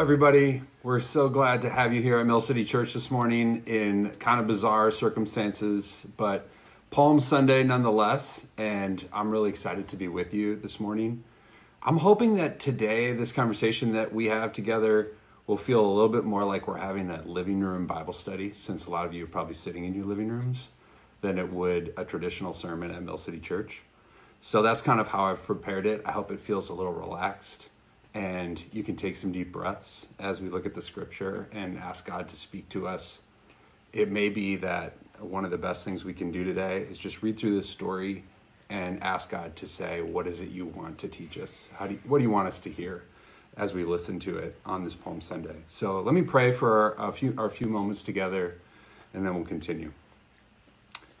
everybody. We're so glad to have you here at Mill City Church this morning in kind of bizarre circumstances, but Palm Sunday nonetheless. And I'm really excited to be with you this morning. I'm hoping that today, this conversation that we have together will feel a little bit more like we're having a living room Bible study, since a lot of you are probably sitting in your living rooms, than it would a traditional sermon at Mill City Church. So that's kind of how I've prepared it. I hope it feels a little relaxed and you can take some deep breaths as we look at the scripture and ask God to speak to us. It may be that one of the best things we can do today is just read through this story and ask God to say, What is it you want to teach us? How do you, what do you want us to hear as we listen to it on this Palm Sunday? So let me pray for a few, our few moments together and then we'll continue.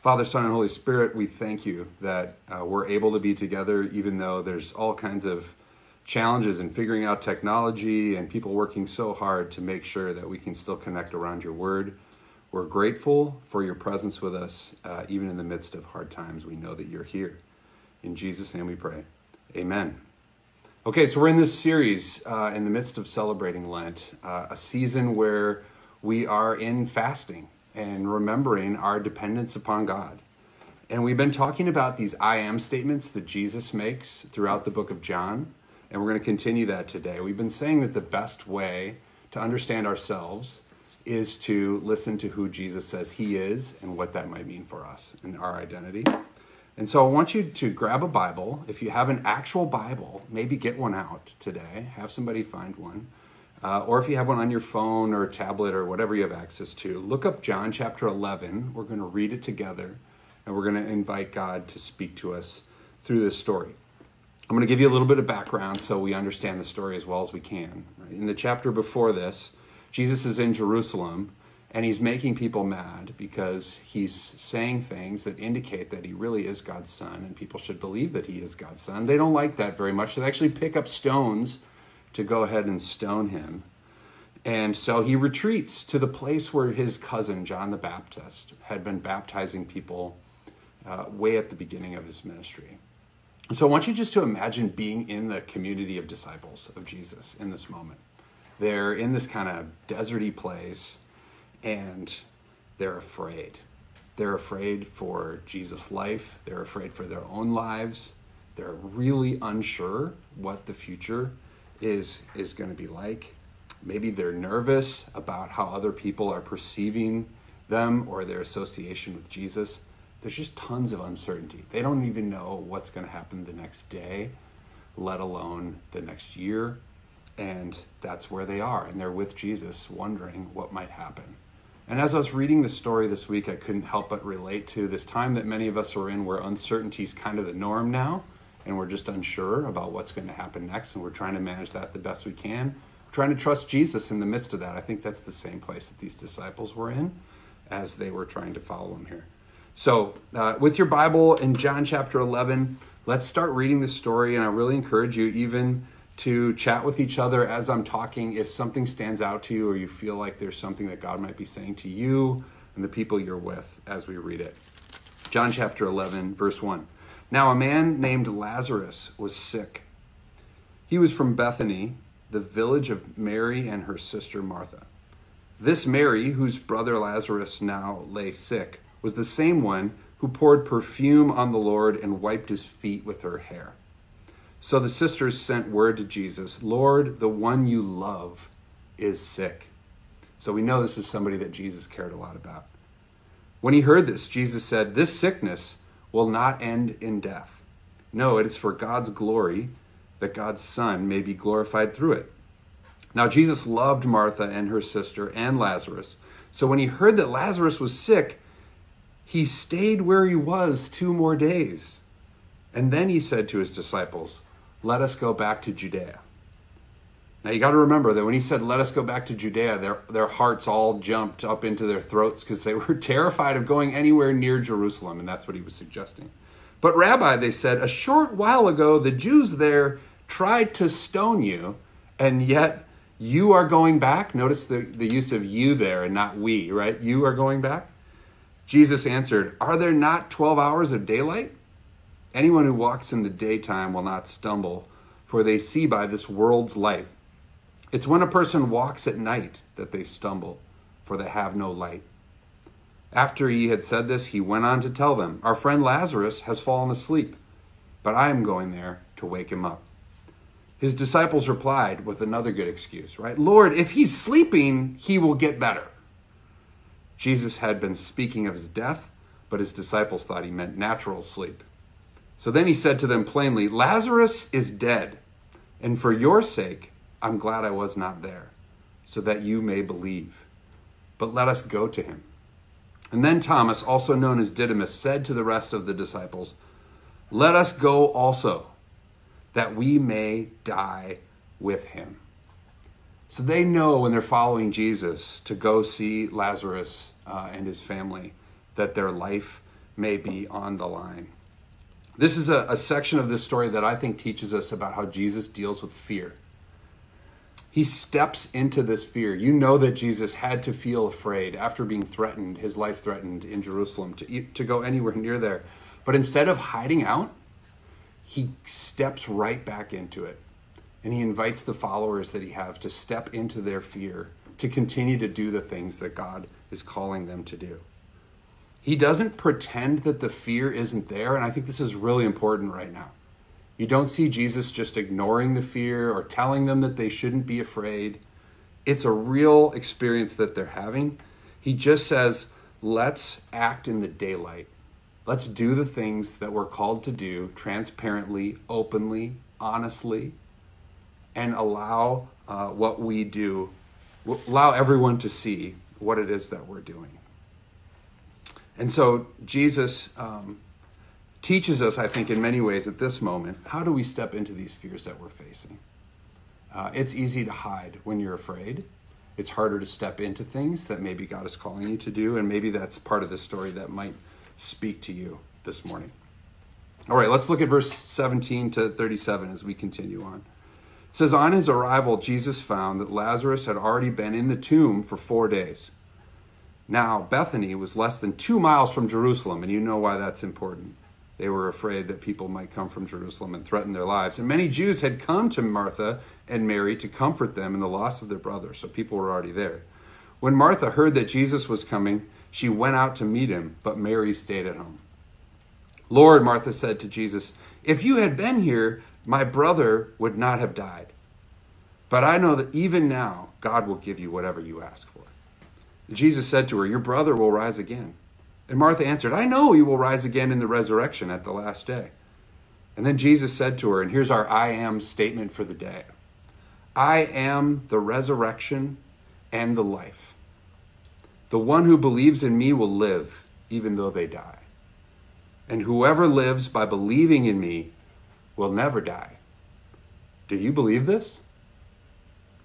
Father, Son, and Holy Spirit, we thank you that uh, we're able to be together even though there's all kinds of challenges in figuring out technology and people working so hard to make sure that we can still connect around your word. We're grateful for your presence with us, uh, even in the midst of hard times. We know that you're here. In Jesus' name we pray. Amen. Okay, so we're in this series uh, in the midst of celebrating Lent, uh, a season where we are in fasting and remembering our dependence upon God. And we've been talking about these I am statements that Jesus makes throughout the book of John. And we're going to continue that today. We've been saying that the best way to understand ourselves is to listen to who Jesus says he is and what that might mean for us and our identity. And so I want you to grab a Bible. If you have an actual Bible, maybe get one out today. Have somebody find one. Uh, or if you have one on your phone or tablet or whatever you have access to, look up John chapter 11. We're going to read it together and we're going to invite God to speak to us through this story. I'm going to give you a little bit of background so we understand the story as well as we can. In the chapter before this, Jesus is in Jerusalem and he's making people mad because he's saying things that indicate that he really is God's son and people should believe that he is God's son. They don't like that very much. They actually pick up stones to go ahead and stone him. And so he retreats to the place where his cousin, John the Baptist, had been baptizing people uh, way at the beginning of his ministry. So I want you just to imagine being in the community of disciples of Jesus in this moment. They're in this kind of deserty place and they're afraid. They're afraid for Jesus' life, they're afraid for their own lives. They're really unsure what the future is is going to be like. Maybe they're nervous about how other people are perceiving them or their association with Jesus there's just tons of uncertainty. They don't even know what's going to happen the next day, let alone the next year. And that's where they are. And they're with Jesus, wondering what might happen. And as I was reading the story this week, I couldn't help but relate to this time that many of us are in where uncertainty is kind of the norm now. And we're just unsure about what's going to happen next. And we're trying to manage that the best we can. We're trying to trust Jesus in the midst of that. I think that's the same place that these disciples were in as they were trying to follow him here. So, uh, with your Bible in John chapter 11, let's start reading the story. And I really encourage you, even to chat with each other as I'm talking. If something stands out to you or you feel like there's something that God might be saying to you and the people you're with as we read it. John chapter 11, verse 1. Now, a man named Lazarus was sick. He was from Bethany, the village of Mary and her sister Martha. This Mary, whose brother Lazarus now lay sick, was the same one who poured perfume on the Lord and wiped his feet with her hair. So the sisters sent word to Jesus Lord, the one you love is sick. So we know this is somebody that Jesus cared a lot about. When he heard this, Jesus said, This sickness will not end in death. No, it is for God's glory that God's Son may be glorified through it. Now, Jesus loved Martha and her sister and Lazarus. So when he heard that Lazarus was sick, he stayed where he was two more days. And then he said to his disciples, Let us go back to Judea. Now you got to remember that when he said, Let us go back to Judea, their, their hearts all jumped up into their throats because they were terrified of going anywhere near Jerusalem. And that's what he was suggesting. But, Rabbi, they said, a short while ago, the Jews there tried to stone you, and yet you are going back. Notice the, the use of you there and not we, right? You are going back. Jesus answered, Are there not 12 hours of daylight? Anyone who walks in the daytime will not stumble, for they see by this world's light. It's when a person walks at night that they stumble, for they have no light. After he had said this, he went on to tell them, Our friend Lazarus has fallen asleep, but I am going there to wake him up. His disciples replied with another good excuse, right? Lord, if he's sleeping, he will get better. Jesus had been speaking of his death, but his disciples thought he meant natural sleep. So then he said to them plainly, Lazarus is dead, and for your sake, I'm glad I was not there, so that you may believe. But let us go to him. And then Thomas, also known as Didymus, said to the rest of the disciples, Let us go also, that we may die with him. So they know when they're following Jesus to go see Lazarus uh, and his family that their life may be on the line. This is a, a section of this story that I think teaches us about how Jesus deals with fear he steps into this fear. You know that Jesus had to feel afraid after being threatened, his life threatened in Jerusalem, to, to go anywhere near there. But instead of hiding out, he steps right back into it. And he invites the followers that he has to step into their fear, to continue to do the things that God is calling them to do. He doesn't pretend that the fear isn't there. And I think this is really important right now. You don't see Jesus just ignoring the fear or telling them that they shouldn't be afraid. It's a real experience that they're having. He just says, let's act in the daylight. Let's do the things that we're called to do transparently, openly, honestly, and allow uh, what we do, allow everyone to see what it is that we're doing. And so Jesus um, teaches us, I think, in many ways at this moment, how do we step into these fears that we're facing? Uh, it's easy to hide when you're afraid. It's harder to step into things that maybe God is calling you to do, and maybe that's part of the story that might speak to you this morning. All right, let's look at verse 17 to 37 as we continue on. It says, On his arrival, Jesus found that Lazarus had already been in the tomb for four days. Now, Bethany was less than two miles from Jerusalem, and you know why that's important. They were afraid that people might come from Jerusalem and threaten their lives. And many Jews had come to Martha and Mary to comfort them in the loss of their brother, so people were already there. When Martha heard that Jesus was coming, she went out to meet him, but Mary stayed at home. Lord, Martha said to Jesus, if you had been here, my brother would not have died. But I know that even now, God will give you whatever you ask for. Jesus said to her, Your brother will rise again. And Martha answered, I know he will rise again in the resurrection at the last day. And then Jesus said to her, and here's our I am statement for the day I am the resurrection and the life. The one who believes in me will live even though they die. And whoever lives by believing in me will never die. Do you believe this?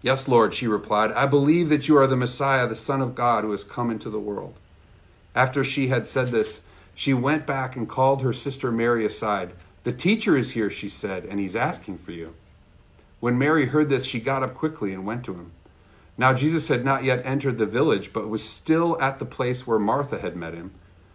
Yes, Lord, she replied. I believe that you are the Messiah, the Son of God, who has come into the world. After she had said this, she went back and called her sister Mary aside. The teacher is here, she said, and he's asking for you. When Mary heard this, she got up quickly and went to him. Now Jesus had not yet entered the village, but was still at the place where Martha had met him.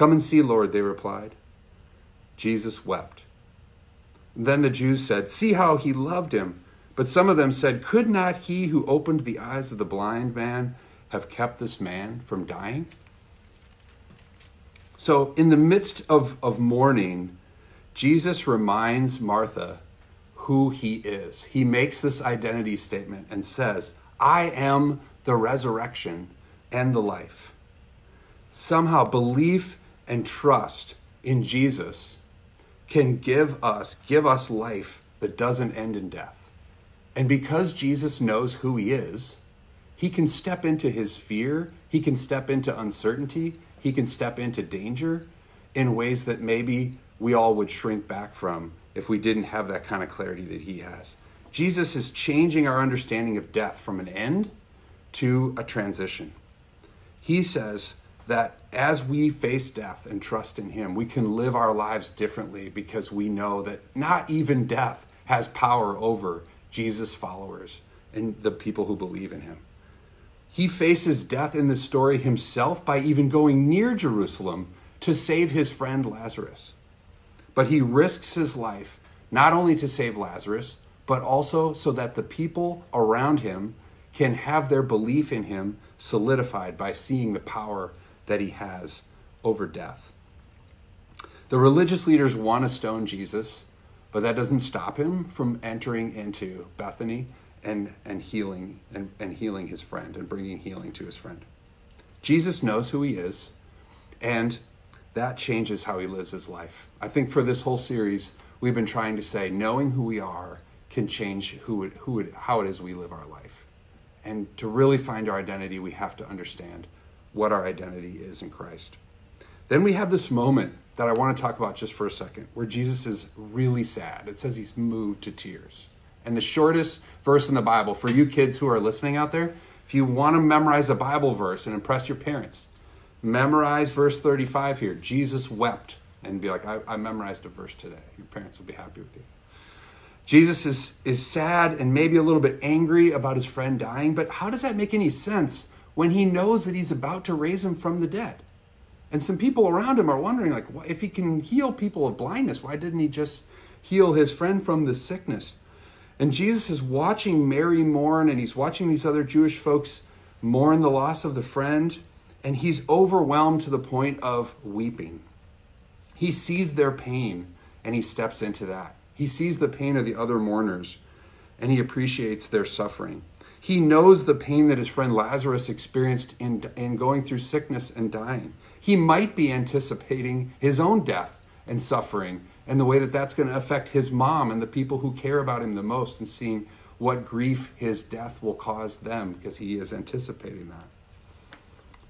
Come and see, Lord, they replied. Jesus wept. Then the Jews said, See how he loved him. But some of them said, Could not he who opened the eyes of the blind man have kept this man from dying? So, in the midst of, of mourning, Jesus reminds Martha who he is. He makes this identity statement and says, I am the resurrection and the life. Somehow, belief and trust in Jesus can give us give us life that doesn't end in death. And because Jesus knows who he is, he can step into his fear, he can step into uncertainty, he can step into danger in ways that maybe we all would shrink back from if we didn't have that kind of clarity that he has. Jesus is changing our understanding of death from an end to a transition. He says that as we face death and trust in Him, we can live our lives differently because we know that not even death has power over Jesus' followers and the people who believe in Him. He faces death in the story himself by even going near Jerusalem to save his friend Lazarus. But he risks his life not only to save Lazarus, but also so that the people around him can have their belief in him solidified by seeing the power that he has over death. The religious leaders want to stone Jesus, but that doesn't stop him from entering into Bethany and, and healing and, and healing his friend and bringing healing to his friend. Jesus knows who he is, and that changes how he lives his life. I think for this whole series, we've been trying to say knowing who we are can change who it, who it, how it is we live our life. And to really find our identity, we have to understand what our identity is in Christ. Then we have this moment that I want to talk about just for a second, where Jesus is really sad. It says he's moved to tears. And the shortest verse in the Bible, for you kids who are listening out there, if you want to memorize a Bible verse and impress your parents, memorize verse 35 here. Jesus wept and be like, I, I memorized a verse today. Your parents will be happy with you. Jesus is, is sad and maybe a little bit angry about his friend dying, but how does that make any sense when he knows that he's about to raise him from the dead? And some people around him are wondering, like, if he can heal people of blindness, why didn't he just heal his friend from the sickness? And Jesus is watching Mary mourn, and he's watching these other Jewish folks mourn the loss of the friend, and he's overwhelmed to the point of weeping. He sees their pain, and he steps into that. He sees the pain of the other mourners, and he appreciates their suffering. He knows the pain that his friend Lazarus experienced in, in going through sickness and dying. He might be anticipating his own death and suffering and the way that that's going to affect his mom and the people who care about him the most and seeing what grief his death will cause them because he is anticipating that.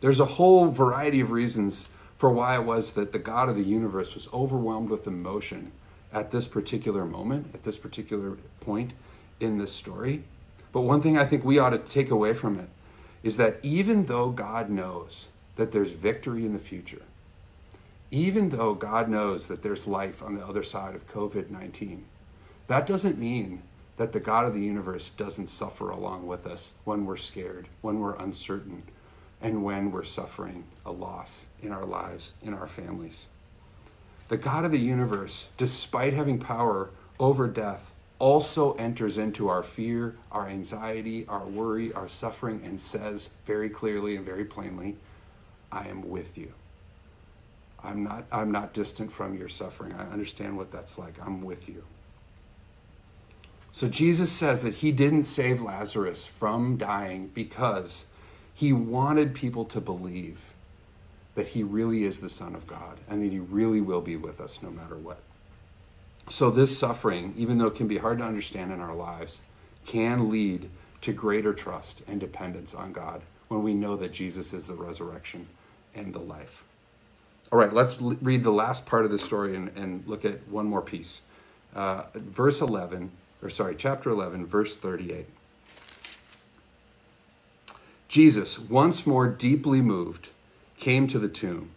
There's a whole variety of reasons for why it was that the God of the universe was overwhelmed with emotion at this particular moment, at this particular point in this story. But one thing I think we ought to take away from it is that even though God knows that there's victory in the future, even though God knows that there's life on the other side of COVID 19, that doesn't mean that the God of the universe doesn't suffer along with us when we're scared, when we're uncertain, and when we're suffering a loss in our lives, in our families. The God of the universe, despite having power over death, also enters into our fear, our anxiety, our worry, our suffering, and says very clearly and very plainly, I am with you. I'm not, I'm not distant from your suffering. I understand what that's like. I'm with you. So Jesus says that he didn't save Lazarus from dying because he wanted people to believe that he really is the Son of God and that he really will be with us no matter what. So, this suffering, even though it can be hard to understand in our lives, can lead to greater trust and dependence on God when we know that Jesus is the resurrection and the life. All right, let's l- read the last part of the story and, and look at one more piece. Uh, verse 11, or sorry, chapter 11, verse 38. Jesus, once more deeply moved, came to the tomb.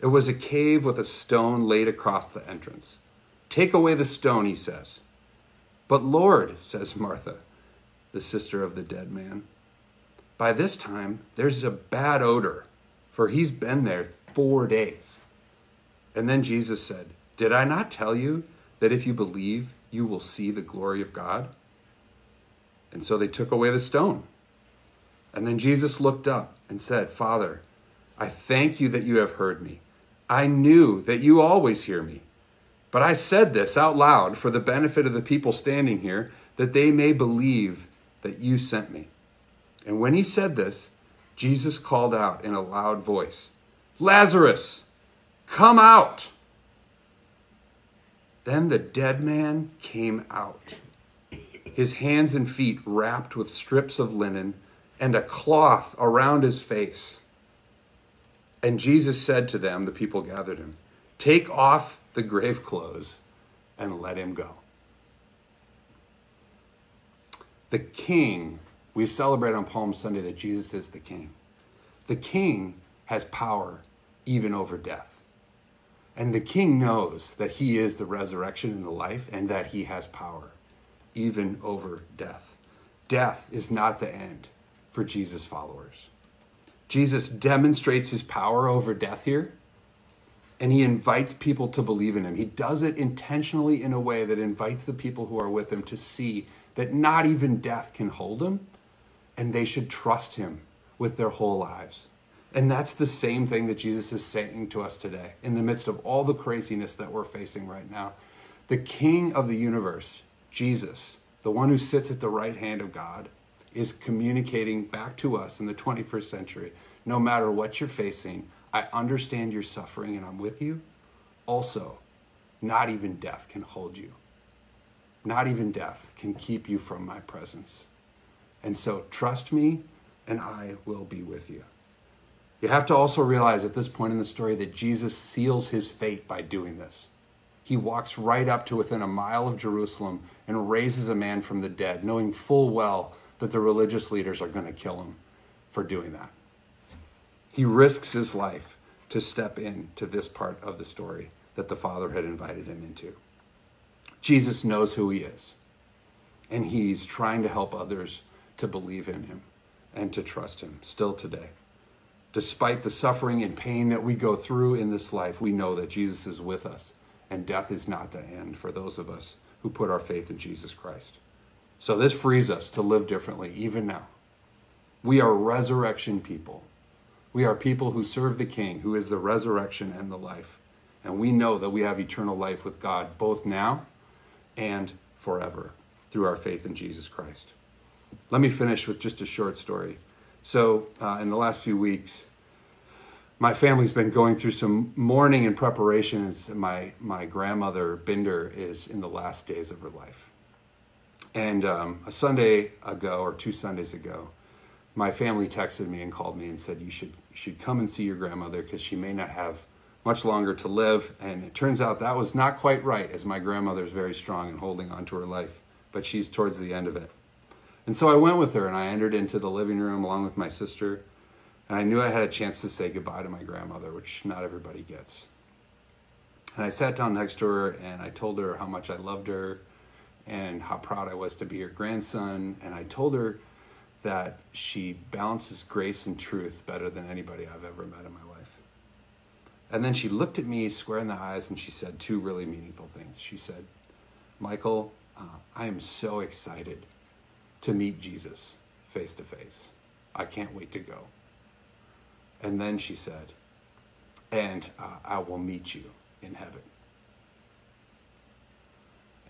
It was a cave with a stone laid across the entrance. Take away the stone, he says. But Lord, says Martha, the sister of the dead man, by this time there's a bad odor, for he's been there four days. And then Jesus said, Did I not tell you that if you believe, you will see the glory of God? And so they took away the stone. And then Jesus looked up and said, Father, I thank you that you have heard me. I knew that you always hear me. But I said this out loud for the benefit of the people standing here, that they may believe that you sent me. And when he said this, Jesus called out in a loud voice, Lazarus, come out. Then the dead man came out, his hands and feet wrapped with strips of linen and a cloth around his face. And Jesus said to them, the people gathered him, Take off the grave clothes and let him go. The king, we celebrate on Palm Sunday that Jesus is the king. The king has power even over death. And the king knows that he is the resurrection and the life and that he has power even over death. Death is not the end for Jesus' followers. Jesus demonstrates his power over death here, and he invites people to believe in him. He does it intentionally in a way that invites the people who are with him to see that not even death can hold him, and they should trust him with their whole lives. And that's the same thing that Jesus is saying to us today in the midst of all the craziness that we're facing right now. The King of the universe, Jesus, the one who sits at the right hand of God, is communicating back to us in the 21st century no matter what you're facing, I understand your suffering and I'm with you. Also, not even death can hold you. Not even death can keep you from my presence. And so trust me, and I will be with you. You have to also realize at this point in the story that Jesus seals his fate by doing this. He walks right up to within a mile of Jerusalem and raises a man from the dead, knowing full well that the religious leaders are going to kill him for doing that. He risks his life to step into this part of the story that the Father had invited him into. Jesus knows who he is, and he's trying to help others to believe in him and to trust him still today. Despite the suffering and pain that we go through in this life, we know that Jesus is with us, and death is not the end for those of us who put our faith in Jesus Christ. So this frees us to live differently even now. We are resurrection people. We are people who serve the King, who is the resurrection and the life. And we know that we have eternal life with God both now and forever through our faith in Jesus Christ. Let me finish with just a short story. So, uh, in the last few weeks, my family's been going through some mourning and preparations. My my grandmother Binder is in the last days of her life, and um, a Sunday ago or two Sundays ago, my family texted me and called me and said you should should come and see your grandmother because she may not have much longer to live. And it turns out that was not quite right, as my grandmother is very strong and holding on to her life, but she's towards the end of it. And so I went with her and I entered into the living room along with my sister. And I knew I had a chance to say goodbye to my grandmother, which not everybody gets. And I sat down next to her and I told her how much I loved her and how proud I was to be her grandson. And I told her that she balances grace and truth better than anybody I've ever met in my life. And then she looked at me square in the eyes and she said two really meaningful things. She said, Michael, uh, I am so excited to meet Jesus face to face. I can't wait to go. And then she said, and uh, I will meet you in heaven.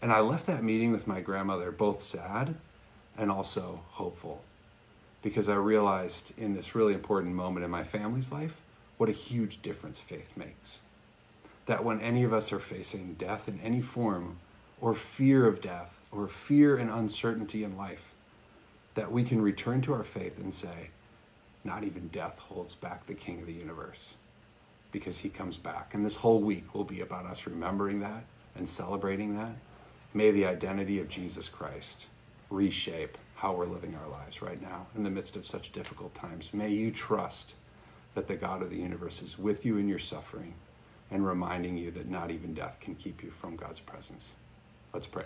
And I left that meeting with my grandmother both sad and also hopeful because I realized in this really important moment in my family's life what a huge difference faith makes. That when any of us are facing death in any form, or fear of death, or fear and uncertainty in life, that we can return to our faith and say, not even death holds back the King of the universe because he comes back. And this whole week will be about us remembering that and celebrating that. May the identity of Jesus Christ reshape how we're living our lives right now in the midst of such difficult times. May you trust that the God of the universe is with you in your suffering and reminding you that not even death can keep you from God's presence. Let's pray.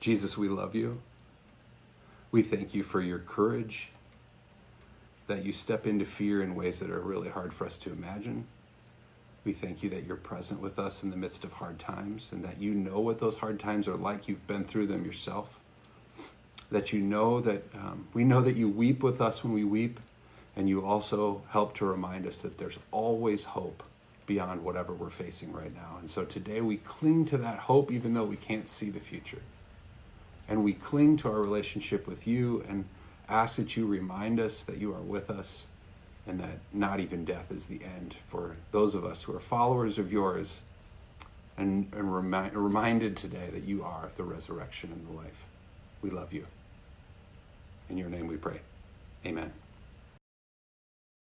Jesus, we love you. We thank you for your courage, that you step into fear in ways that are really hard for us to imagine. We thank you that you're present with us in the midst of hard times and that you know what those hard times are like. You've been through them yourself. That you know that um, we know that you weep with us when we weep, and you also help to remind us that there's always hope beyond whatever we're facing right now. And so today we cling to that hope even though we can't see the future. And we cling to our relationship with you and ask that you remind us that you are with us and that not even death is the end for those of us who are followers of yours and, and remi- reminded today that you are the resurrection and the life. We love you. In your name we pray. Amen.